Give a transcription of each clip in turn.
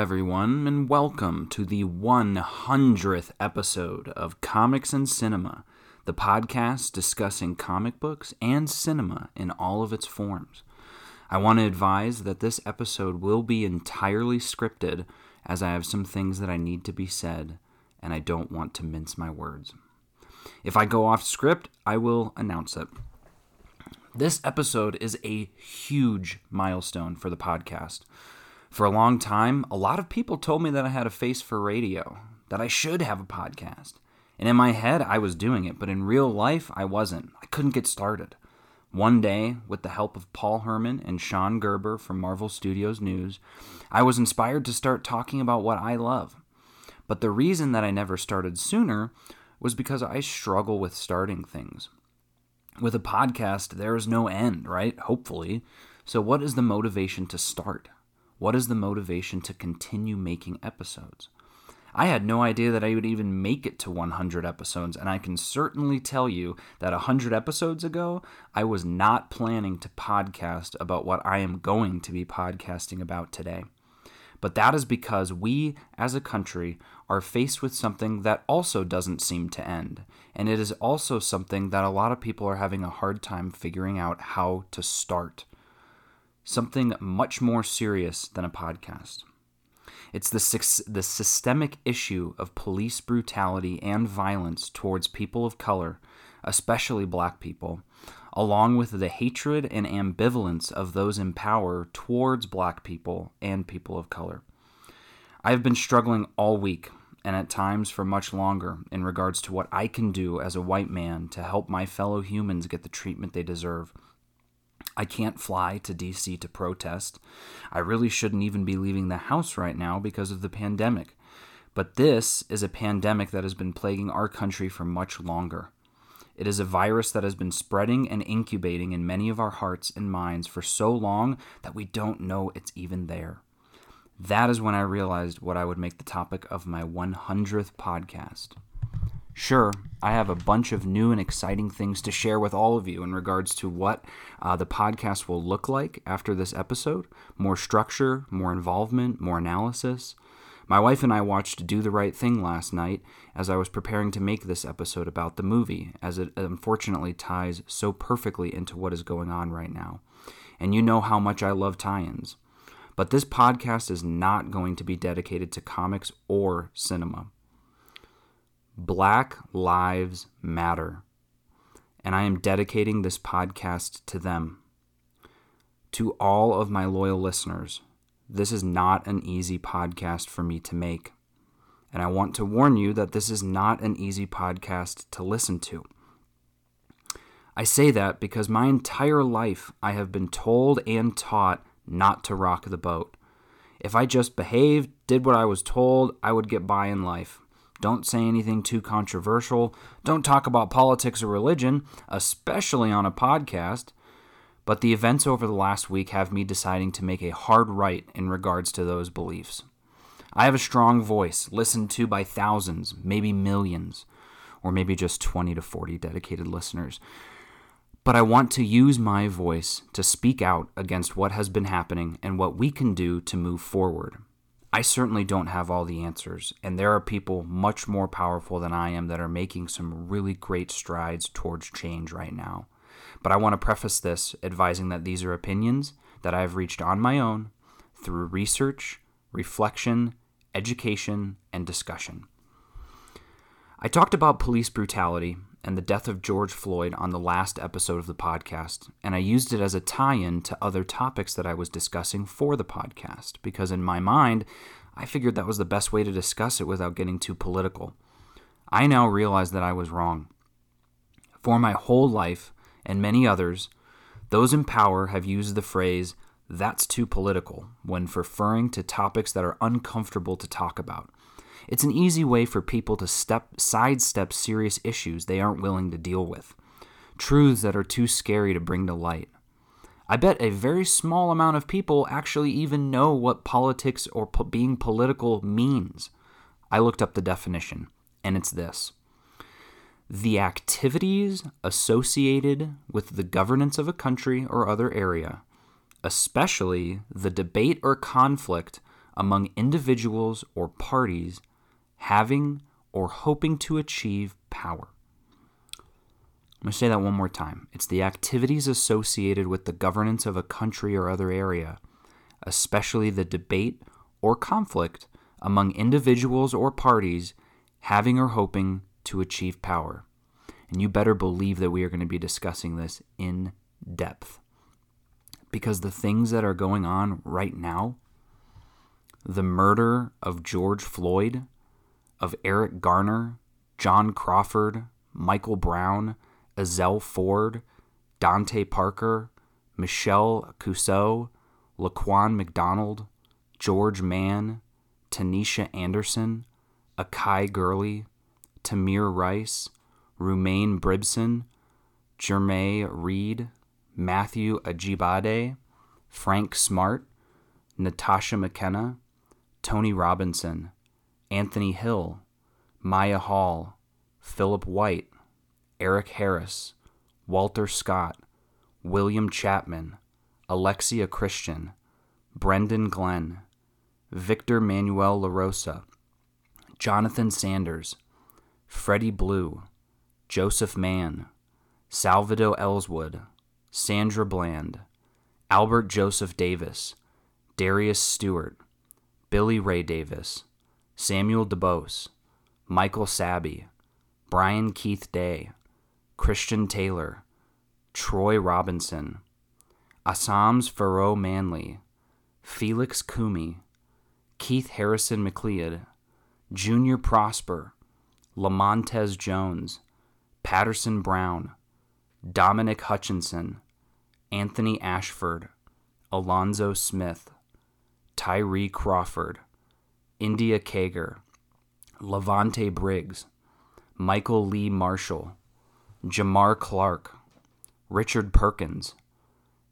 everyone, and welcome to the 100th episode of Comics and Cinema, the podcast discussing comic books and cinema in all of its forms. I want to advise that this episode will be entirely scripted, as I have some things that I need to be said, and I don't want to mince my words. If I go off script, I will announce it. This episode is a huge milestone for the podcast. For a long time, a lot of people told me that I had a face for radio, that I should have a podcast. And in my head, I was doing it, but in real life, I wasn't. I couldn't get started. One day, with the help of Paul Herman and Sean Gerber from Marvel Studios News, I was inspired to start talking about what I love. But the reason that I never started sooner was because I struggle with starting things. With a podcast, there is no end, right? Hopefully. So, what is the motivation to start? What is the motivation to continue making episodes? I had no idea that I would even make it to 100 episodes, and I can certainly tell you that 100 episodes ago, I was not planning to podcast about what I am going to be podcasting about today. But that is because we, as a country, are faced with something that also doesn't seem to end. And it is also something that a lot of people are having a hard time figuring out how to start. Something much more serious than a podcast. It's the, the systemic issue of police brutality and violence towards people of color, especially black people, along with the hatred and ambivalence of those in power towards black people and people of color. I have been struggling all week and at times for much longer in regards to what I can do as a white man to help my fellow humans get the treatment they deserve. I can't fly to DC to protest. I really shouldn't even be leaving the house right now because of the pandemic. But this is a pandemic that has been plaguing our country for much longer. It is a virus that has been spreading and incubating in many of our hearts and minds for so long that we don't know it's even there. That is when I realized what I would make the topic of my 100th podcast. Sure, I have a bunch of new and exciting things to share with all of you in regards to what uh, the podcast will look like after this episode more structure, more involvement, more analysis. My wife and I watched Do the Right Thing last night as I was preparing to make this episode about the movie, as it unfortunately ties so perfectly into what is going on right now. And you know how much I love tie ins. But this podcast is not going to be dedicated to comics or cinema. Black Lives Matter. And I am dedicating this podcast to them. To all of my loyal listeners, this is not an easy podcast for me to make. And I want to warn you that this is not an easy podcast to listen to. I say that because my entire life I have been told and taught not to rock the boat. If I just behaved, did what I was told, I would get by in life. Don't say anything too controversial. Don't talk about politics or religion, especially on a podcast. But the events over the last week have me deciding to make a hard right in regards to those beliefs. I have a strong voice, listened to by thousands, maybe millions, or maybe just 20 to 40 dedicated listeners. But I want to use my voice to speak out against what has been happening and what we can do to move forward. I certainly don't have all the answers, and there are people much more powerful than I am that are making some really great strides towards change right now. But I want to preface this advising that these are opinions that I have reached on my own through research, reflection, education, and discussion. I talked about police brutality and the death of George Floyd on the last episode of the podcast, and I used it as a tie in to other topics that I was discussing for the podcast, because in my mind, I figured that was the best way to discuss it without getting too political. I now realize that I was wrong. For my whole life, and many others, those in power have used the phrase, that's too political, when referring to topics that are uncomfortable to talk about. It's an easy way for people to step sidestep serious issues they aren't willing to deal with, truths that are too scary to bring to light. I bet a very small amount of people actually even know what politics or po- being political means. I looked up the definition, and it's this the activities associated with the governance of a country or other area, especially the debate or conflict among individuals or parties having or hoping to achieve power. I'm going to say that one more time. It's the activities associated with the governance of a country or other area, especially the debate or conflict among individuals or parties having or hoping to achieve power. And you better believe that we are going to be discussing this in depth. Because the things that are going on right now, the murder of George Floyd, of Eric Garner, John Crawford, Michael Brown, Ezell Ford, Dante Parker, Michelle Cusseaux, Laquan McDonald, George Mann, Tanisha Anderson, Akai Gurley, Tamir Rice, Rumain Brisbon, Jerame Reid, Matthew Ajibade, Frank Smart, Natasha McKenna, Tony Robinson, Anthony Hill, Mya Hall, Philip White, Eric Harris, Walter Scott, William Chapman, Alexia Christian, Brendon Glenn, Victor Manuel LaRosa, Jonathan Sanders, Freddie Blue, Joseph Mann, Salvador Ellswood, Sandra Bland, Albert Joseph Davis, Darius Stewart, Billy Ray Davis, Samuel DuBose, Michael Sabbie, Brian Keith Day, Christian Taylor, Troy Robinson, Asshams Pharoah Manley, Felix Kumi, Keith Harrison McLeod, Junior Prosper, Lamontez Jones, Paterson Brown, Dominic Hutchinson, Anthony Ashford, Alonzo Smith, Tyree Crawford, India Kager, Levante Briggs, Michael Lee Marshall, Jamar Clark, Richard Perkins,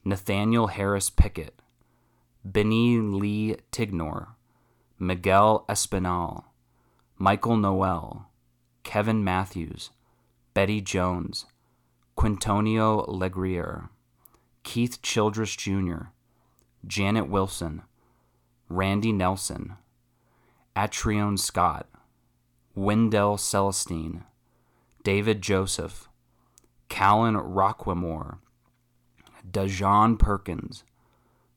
Nathaniel Harris Pickett, Bennie Lee Tignor, Miguel Espinal, Michael Noel, Kevin Matthews, Bettie Jones, Quintonio Legrier, Keith Childress Jr., Janet Wilson, Randy Nelson, Antronie Scott, Wendell Celestine, David Joseph, Calin Roquemore, Dyzhawn Perkins,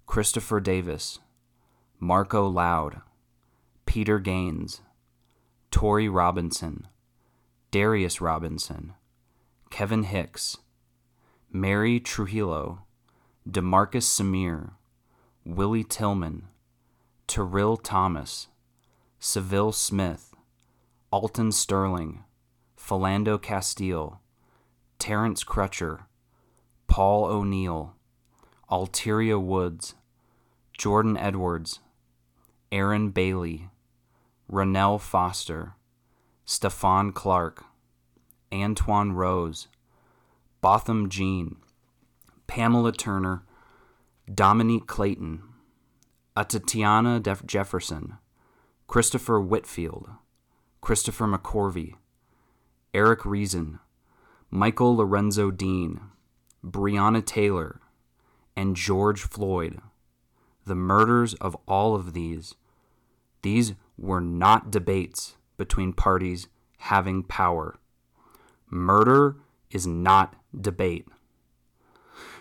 Christopher Davis, Marco Loud, Peter Gaines, Torrey Robinson, Darius Robinson, Kevin Hicks, Mary Truxillo, Demarcus Semer, Willie Tillman, Terrill Thomas, Sylville Smith, Alton Sterling, Philando Castile, Terence Crutcher, Paul O'Neal, Alteria Woods, Jordan Edwards, Aaron Bailey, Ronell Foster, Stephon Clark, Antwon Rose, Botham Jean, Pamela Turner, Dominique Clayton, Atatiana Jefferson, Christopher Whitfield, Christopher McCorvey, Eric Reason, Michael Lorenzo Dean, Breonna Taylor, and George Floyd. The murders of all of these, these were not debates between parties having power. Murder is not debate.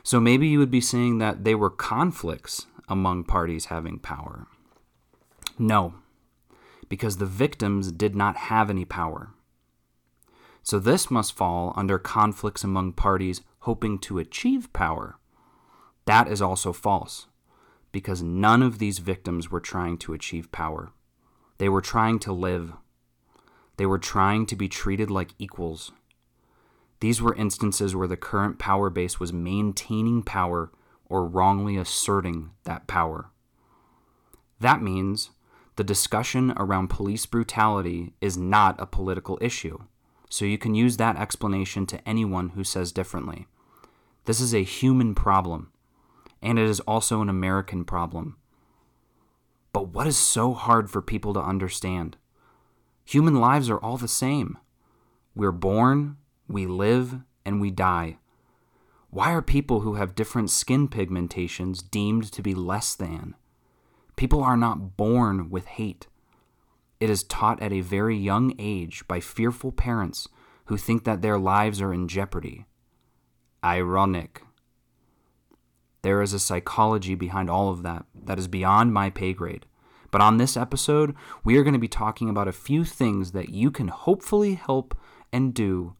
So maybe you would be saying that they were conflicts among parties having power. No, because the victims did not have any power. So this must fall under conflicts among parties hoping to achieve power. That is also false, because none of these victims were trying to achieve power. They were trying to live. They were trying to be treated like equals. These were instances where the current power base was maintaining power or wrongly asserting that power. That means the discussion around police brutality is not a political issue, so you can use that explanation to anyone who says differently. This is a human problem, and it is also an American problem. But what is so hard for people to understand? Human lives are all the same. We're born, we live, and we die. Why are people who have different skin pigmentations deemed to be less than? People are not born with hate. It is taught at a very young age by fearful parents who think that their lives are in jeopardy. Ironic. There is a psychology behind all of that that is beyond my pay grade. But on this episode, we are going to be talking about a few things that you can hopefully help and do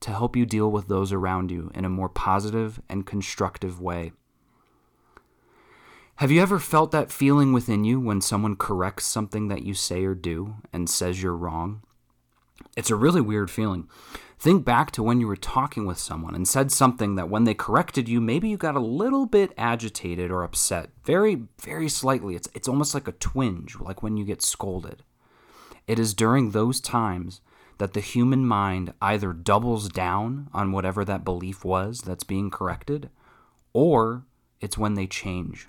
to help you deal with those around you in a more positive and constructive way. Have you ever felt that feeling within you when someone corrects something that you say or do and says you're wrong? It's a really weird feeling. Think back to when you were talking with someone and said something that when they corrected you, maybe you got a little bit agitated or upset. Very, very slightly. It's, it's almost like a twinge, like when you get scolded. It is during those times that the human mind either doubles down on whatever that belief was that's being corrected, or it's when they change.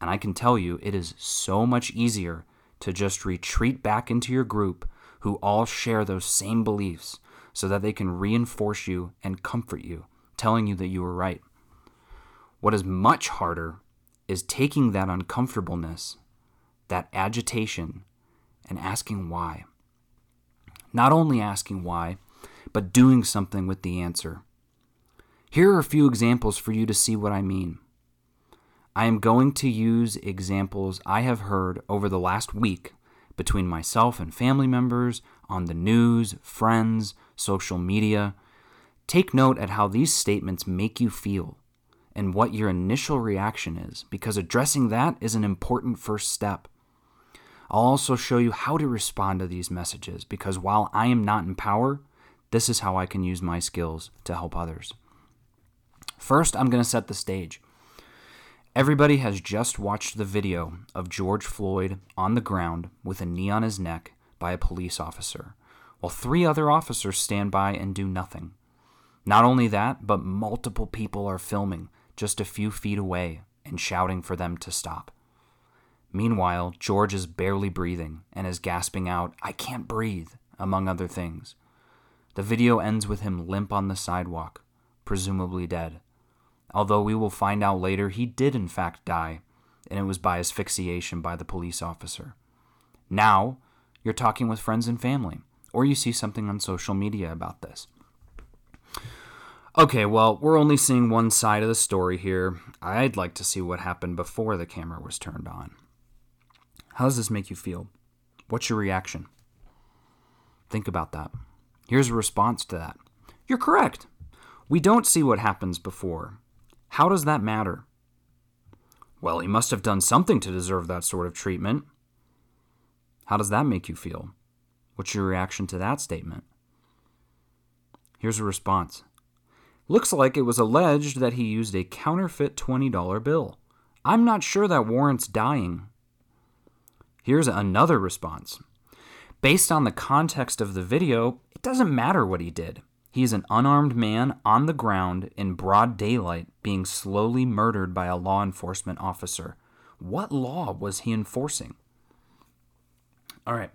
And I can tell you, it is so much easier to just retreat back into your group who all share those same beliefs so that they can reinforce you and comfort you, telling you that you were right. What is much harder is taking that uncomfortableness, that agitation, and asking why. Not only asking why, but doing something with the answer. Here are a few examples for you to see what I mean. I am going to use examples I have heard over the last week between myself and family members, on the news, friends, social media. Take note at how these statements make you feel and what your initial reaction is, because addressing that is an important first step. I'll also show you how to respond to these messages, because while I am not in power, this is how I can use my skills to help others. First, I'm going to set the stage. Everybody has just watched the video of George Floyd on the ground with a knee on his neck by a police officer while three other officers stand by and do nothing. Not only that, but multiple people are filming just a few feet away and shouting for them to stop. Meanwhile, George is barely breathing and is gasping out, I can't breathe, among other things. The video ends with him limp on the sidewalk, presumably dead. Although we will find out later he did in fact die, and it was by asphyxiation by the police officer. Now, you're talking with friends and family or you see something on social media about this. Okay, well, we're only seeing one side of the story here. I'd like to see what happened before the camera was turned on. How does this make you feel? What's your reaction? Think about that. Here's a response to that. You're correct. We don't see what happens before. How does that matter? Well, he must have done something to deserve that sort of treatment. How does that make you feel? What's your reaction to that statement? Here's a response Looks like it was alleged that he used a counterfeit $20 bill. I'm not sure that warrants dying. Here's another response. Based on the context of the video, it doesn't matter what he did. He is an unarmed man on the ground in broad daylight being slowly murdered by a law enforcement officer. What law was he enforcing? All right,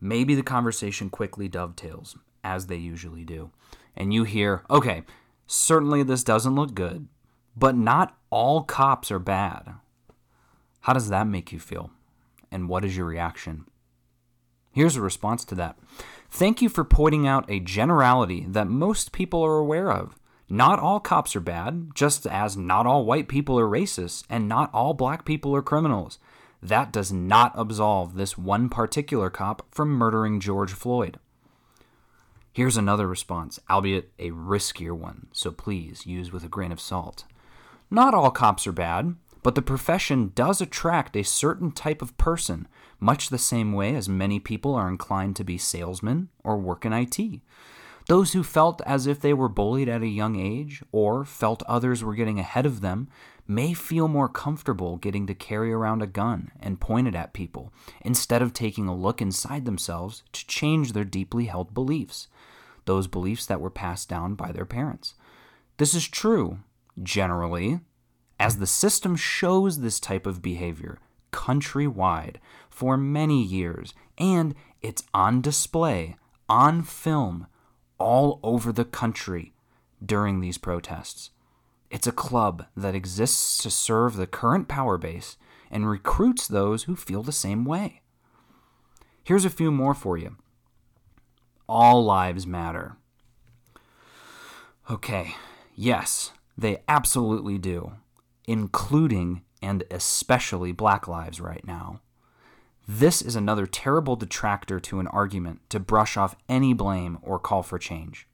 maybe the conversation quickly dovetails, as they usually do, and you hear, okay, certainly this doesn't look good, but not all cops are bad. How does that make you feel? And what is your reaction? Here's a response to that. Thank you for pointing out a generality that most people are aware of. Not all cops are bad, just as not all white people are racist, and not all black people are criminals. That does not absolve this one particular cop from murdering George Floyd. Here's another response, albeit a riskier one, so please use with a grain of salt. Not all cops are bad, but the profession does attract a certain type of person, much the same way as many people are inclined to be salesmen or work in IT. Those who felt as if they were bullied at a young age or felt others were getting ahead of them may feel more comfortable getting to carry around a gun and point it at people instead of taking a look inside themselves to change their deeply held beliefs, those beliefs that were passed down by their parents. This is true, generally, as the system shows this type of behavior countrywide for many years, and it's on display, on film, all over the country during these protests. It's a club that exists to serve the current power base and recruits those who feel the same way. Here's a few more for you. All lives matter. Okay, yes, they absolutely do, including and especially black lives right now. This is another terrible detractor to an argument to brush off any blame or call for change.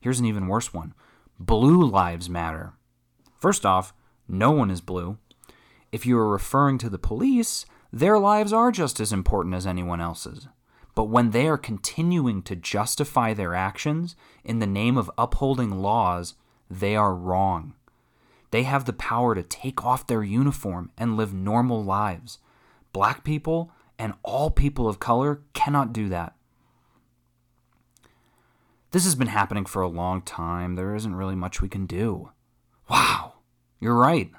Here's an even worse one Blue lives matter. First off, no one is blue. If you are referring to the police, their lives are just as important as anyone else's. But when they are continuing to justify their actions in the name of upholding laws, they are wrong. They have the power to take off their uniform and live normal lives. Black people and all people of color cannot do that. This has been happening for a long time. There isn't really much we can do. Wow, you're right.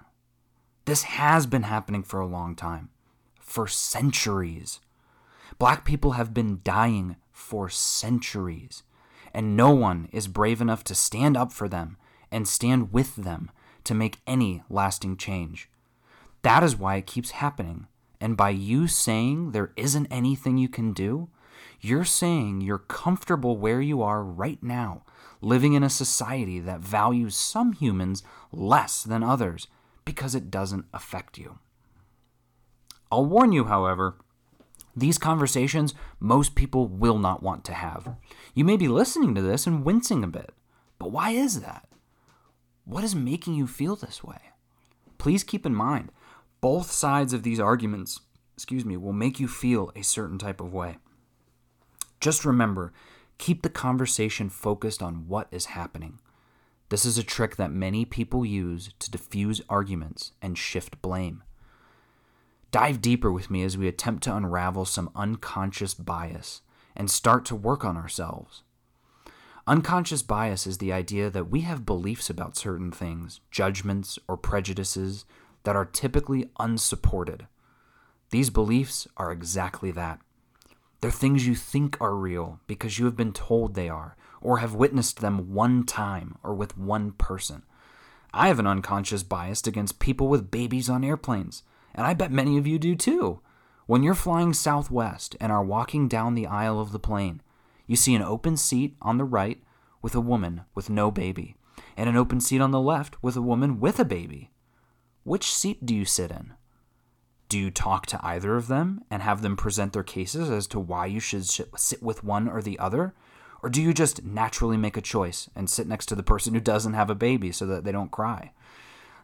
This has been happening for a long time. For centuries. Black people have been dying for centuries, and no one is brave enough to stand up for them and stand with them to make any lasting change. That is why it keeps happening. And by you saying there isn't anything you can do, you're saying you're comfortable where you are right now, living in a society that values some humans less than others because it doesn't affect you. I'll warn you, however, these conversations most people will not want to have. You may be listening to this and wincing a bit, but why is that? What is making you feel this way? Please keep in mind, both sides of these arguments, excuse me, will make you feel a certain type of way. Just remember, keep the conversation focused on what is happening. This is a trick that many people use to diffuse arguments and shift blame. Dive deeper with me as we attempt to unravel some unconscious bias and start to work on ourselves. Unconscious bias is the idea that we have beliefs about certain things, judgments, or prejudices that are typically unsupported. These beliefs are exactly that. They're things you think are real because you have been told they are, or have witnessed them one time or with one person. I have an unconscious bias against people with babies on airplanes and I bet many of you do too. When you're flying southwest and are walking down the aisle of the plane, you see an open seat on the right with a woman with no baby, and an open seat on the left with a woman with a baby. Which seat do you sit in? Do you talk to either of them and have them present their cases as to why you should sit with one or the other? Or do you just naturally make a choice and sit next to the person who doesn't have a baby so that they don't cry?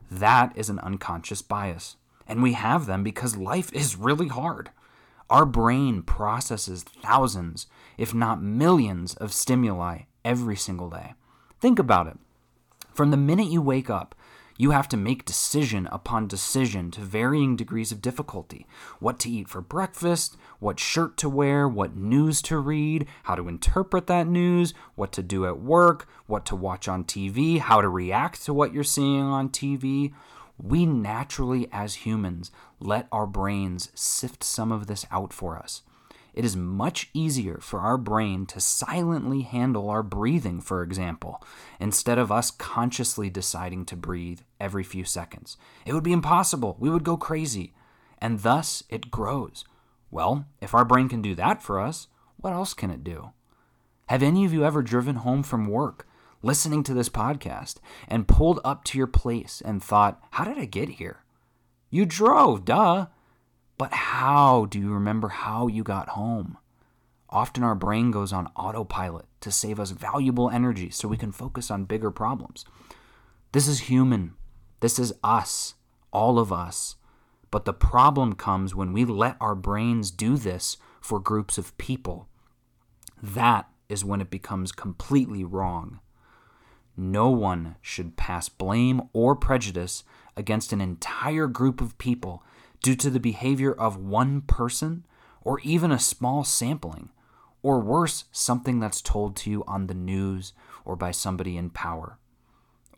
That is an unconscious bias. And we have them because life is really hard. Our brain processes thousands, if not millions, of stimuli every single day. Think about it. From the minute you wake up, you have to make decision upon decision to varying degrees of difficulty. What to eat for breakfast, what shirt to wear, what news to read, how to interpret that news, what to do at work, what to watch on TV, how to react to what you're seeing on TV we naturally, as humans, let our brains sift some of this out for us. It is much easier for our brain to silently handle our breathing, for example, instead of us consciously deciding to breathe every few seconds. It would be impossible. We would go crazy. And thus it grows. Well, if our brain can do that for us, what else can it do? Have any of you ever driven home from work listening to this podcast and pulled up to your place and thought, How did I get here? You drove, duh. But how do you remember how you got home? Often our brain goes on autopilot to save us valuable energy so we can focus on bigger problems. This is human. This is us, all of us. But the problem comes when we let our brains do this for groups of people. That is when it becomes completely wrong. No one should pass blame or prejudice against an entire group of people due to the behavior of one person or even a small sampling, or worse, something that's told to you on the news or by somebody in power.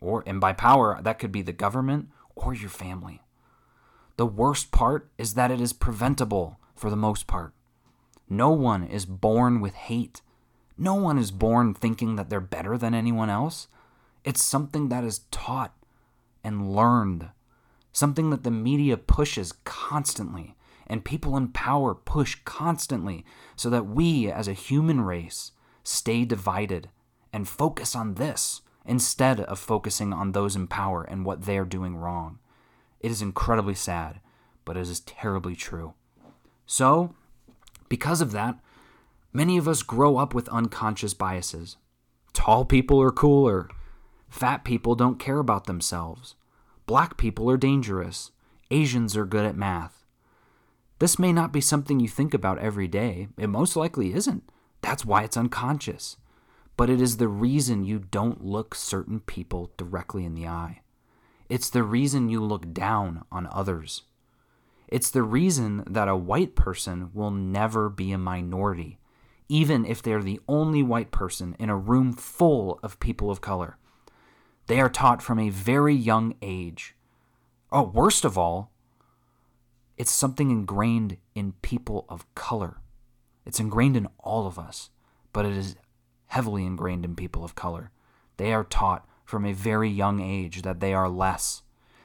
Or and by power, that could be the government or your family. The worst part is that it is preventable for the most part. No one is born with hate. No one is born thinking that they're better than anyone else. It's something that is taught and learned. something that the media pushes constantly and people in power push constantly so that we as a human race stay divided and focus on this instead of focusing on those in power and what they're doing wrong. It is incredibly sad, but it is terribly true. So, because of that, many of us grow up with unconscious biases. Tall people are cooler. Fat people don't care about themselves. Black people are dangerous. Asians are good at math. This may not be something you think about every day. It most likely isn't. That's why it's unconscious. But it is the reason you don't look certain people directly in the eye. It's the reason you look down on others. It's the reason that a white person will never be a minority, even if they're the only white person in a room full of people of color. They are taught from a very young age. Oh, worst of all, it's something ingrained in people of color. It's ingrained in all of us, but it is heavily ingrained in people of color. They are taught from a very young age that they are less,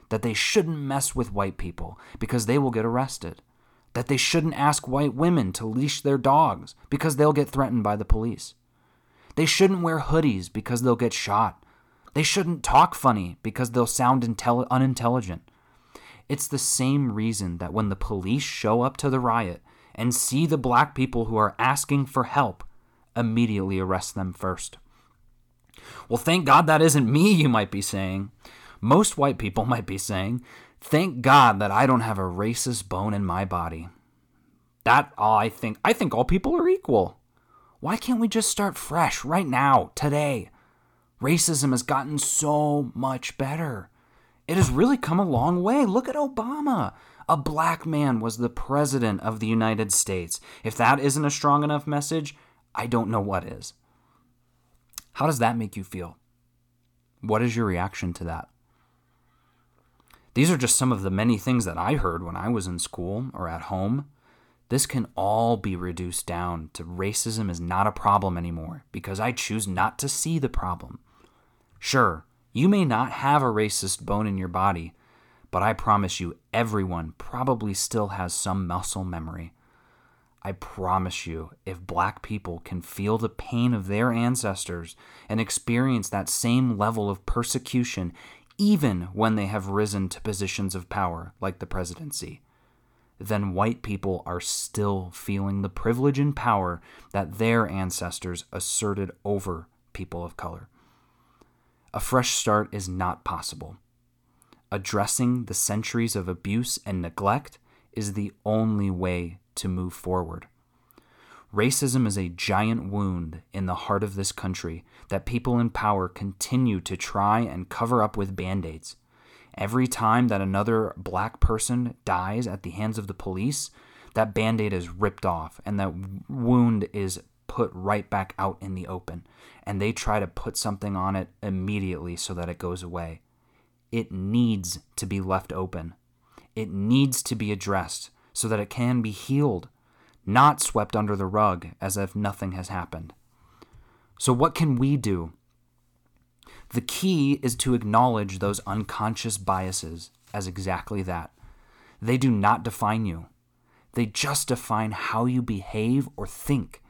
that they shouldn't mess with white people because they will get arrested, that they shouldn't ask white women to leash their dogs because they'll get threatened by the police. They shouldn't wear hoodies because they'll get shot. They shouldn't talk funny because they'll sound intelli- unintelligent. It's the same reason that when the police show up to the riot and see the black people who are asking for help, immediately arrest them first. Well, thank God that isn't me, you might be saying. Most white people might be saying, Thank God that I don't have a racist bone in my body. That all I think I think all people are equal. Why can't we just start fresh right now, today? Racism has gotten so much better. It has really come a long way. Look at Obama. A black man was the president of the United States. If that isn't a strong enough message, I don't know what is. How does that make you feel? What is your reaction to that? These are just some of the many things that I heard when I was in school or at home. This can all be reduced down to racism is not a problem anymore because I choose not to see the problem. Sure, you may not have a racist bone in your body, but I promise you, everyone probably still has some muscle memory. I promise you, if black people can feel the pain of their ancestors and experience that same level of persecution, even when they have risen to positions of power, like the presidency, then white people are still feeling the privilege and power that their ancestors asserted over people of color. A fresh start is not possible. Addressing the centuries of abuse and neglect is the only way to move forward. Racism is a giant wound in the heart of this country that people in power continue to try and cover up with band aids. Every time that another black person dies at the hands of the police, that band aid is ripped off and that wound is put right back out in the open. And they try to put something on it immediately so that it goes away. It needs to be left open. It needs to be addressed so that it can be healed, not swept under the rug as if nothing has happened. So, what can we do? The key is to acknowledge those unconscious biases as exactly that. They do not define you, they just define how you behave or think,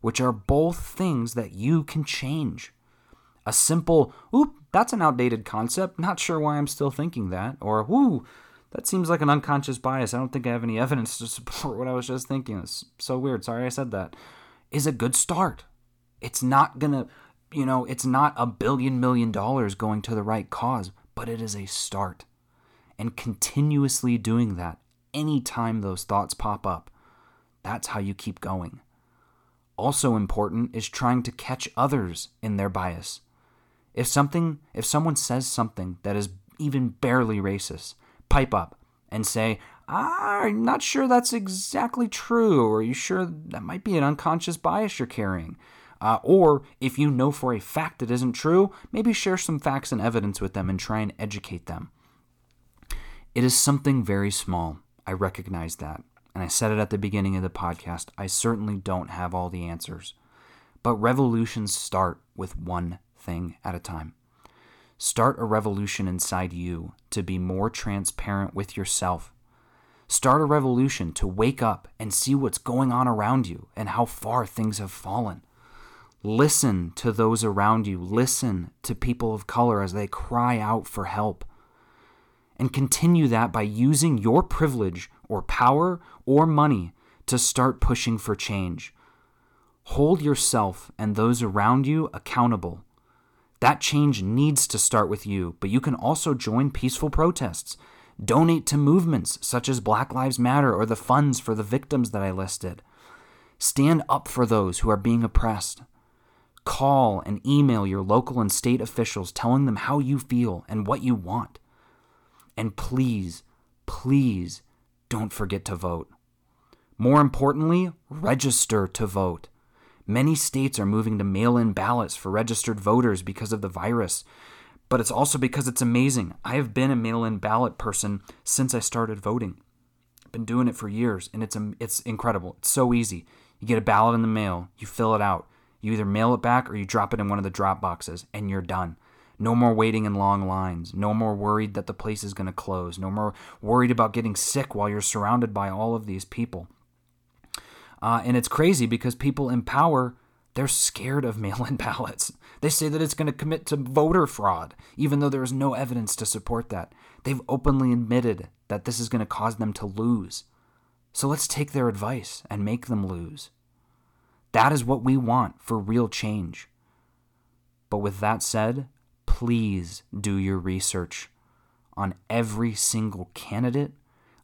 which are both things that you can change. A simple, oop, that's an outdated concept, not sure why I'm still thinking that, or, whoo, that seems like an unconscious bias. I don't think I have any evidence to support what I was just thinking. It's so weird. Sorry I said that. Is a good start. It's not to, you know, it's not a billion million dollars going to the right cause, but it is a start. And continuously doing that anytime those thoughts pop up, that's how you keep going. Also important is trying to catch others in their bias. If something if someone says something that is even barely racist, pipe up and say, I'm not sure that's exactly true, or are you sure that might be an unconscious bias you're carrying? Uh, or if you know for a fact it isn't true, maybe share some facts and evidence with them and try and educate them. It is something very small. I recognize that. And I said it at the beginning of the podcast. I certainly don't have all the answers. But revolutions start with one thing at a time. Start a revolution inside you to be more transparent with yourself. Start a revolution to wake up and see what's going on around you and how far things have fallen. Listen to those around you. Listen to people of color as they cry out for help. And continue that by using your privilege or power or money to start pushing for change. Hold yourself and those around you accountable. That change needs to start with you, but you can also join peaceful protests. Donate to movements such as Black Lives Matter or the funds for the victims that I listed. Stand up for those who are being oppressed. Call and email your local and state officials telling them how you feel and what you want. And please, please don't forget to vote. More importantly, register to vote. Many states are moving to mail in ballots for registered voters because of the virus, but it's also because it's amazing. I have been a mail in ballot person since I started voting. I've been doing it for years, and it's, it's incredible. It's so easy. You get a ballot in the mail, you fill it out, you either mail it back or you drop it in one of the drop boxes and you're done. No more waiting in long lines. No more worried that the place is going to close. No more worried about getting sick while you're surrounded by all of these people. Uh, and it's crazy because people in power, they're scared of mail in ballots. They say that it's going to commit to voter fraud, even though there is no evidence to support that. They've openly admitted that this is going to cause them to lose. So let's take their advice and make them lose. That is what we want for real change. But with that said, please do your research on every single candidate,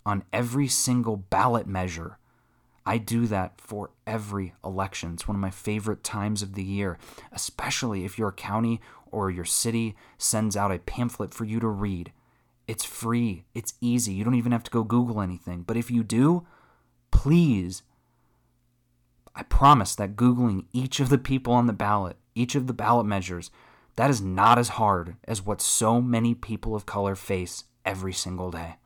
on every single ballot measure. I do that for every election. It's one of my favorite times of the year, especially if your county or your city sends out a pamphlet for you to read. It's free, it's easy. You don't even have to go Google anything. But if you do, please I promise that Googling each of the people on the ballot, each of the ballot measures, that is not as hard as what so many people of color face every single day.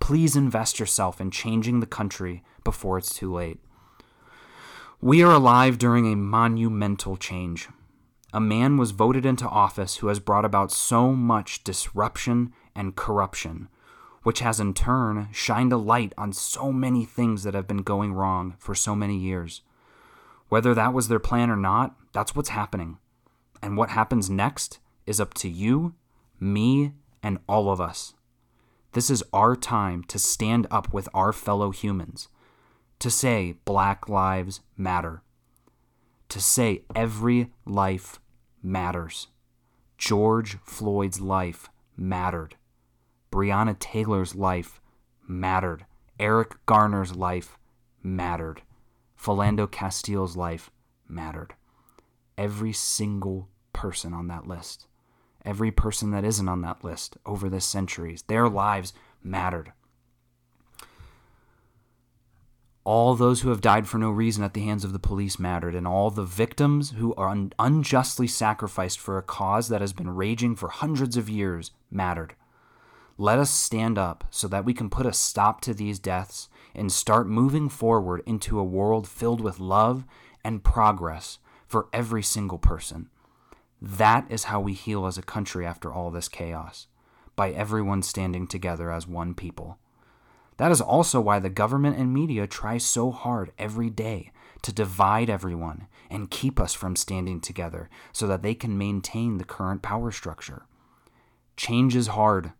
Please invest yourself in changing the country before it's too late. We are alive during a monumental change. A man was voted into office who has brought about so much disruption and corruption, which has in turn shined a light on so many things that have been going wrong for so many years. Whether that was their plan or not, that's what's happening. And what happens next is up to you, me, and all of us. This is our time to stand up with our fellow humans, to say Black Lives Matter, to say every life matters. George Floyd's life mattered. Breonna Taylor's life mattered. Eric Garner's life mattered. Philando Castile's life mattered. Every single person on that list, every person that isn't on that list over the centuries, their lives mattered. All those who have died for no reason at the hands of the police mattered, and all the victims who are un- unjustly sacrificed for a cause that has been raging for hundreds of years mattered. Let us stand up so that we can put a stop to these deaths and start moving forward into a world filled with love and progress for every single person. That is how we heal as a country after all this chaos, by everyone standing together as one people. That is also why the government and media try so hard every day to divide everyone and keep us from standing together so that they can maintain the current power structure. Change is hard,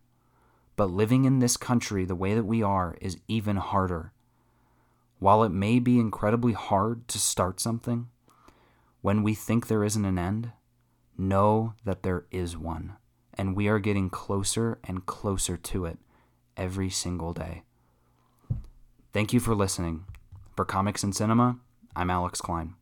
but living in this country the way that we are is even harder. While it may be incredibly hard to start something, when we think there isn't an end, know that there is one, and we are getting closer and closer to it every single day. Thank you for listening. For Comics and Cinema, I'm Alex Klein.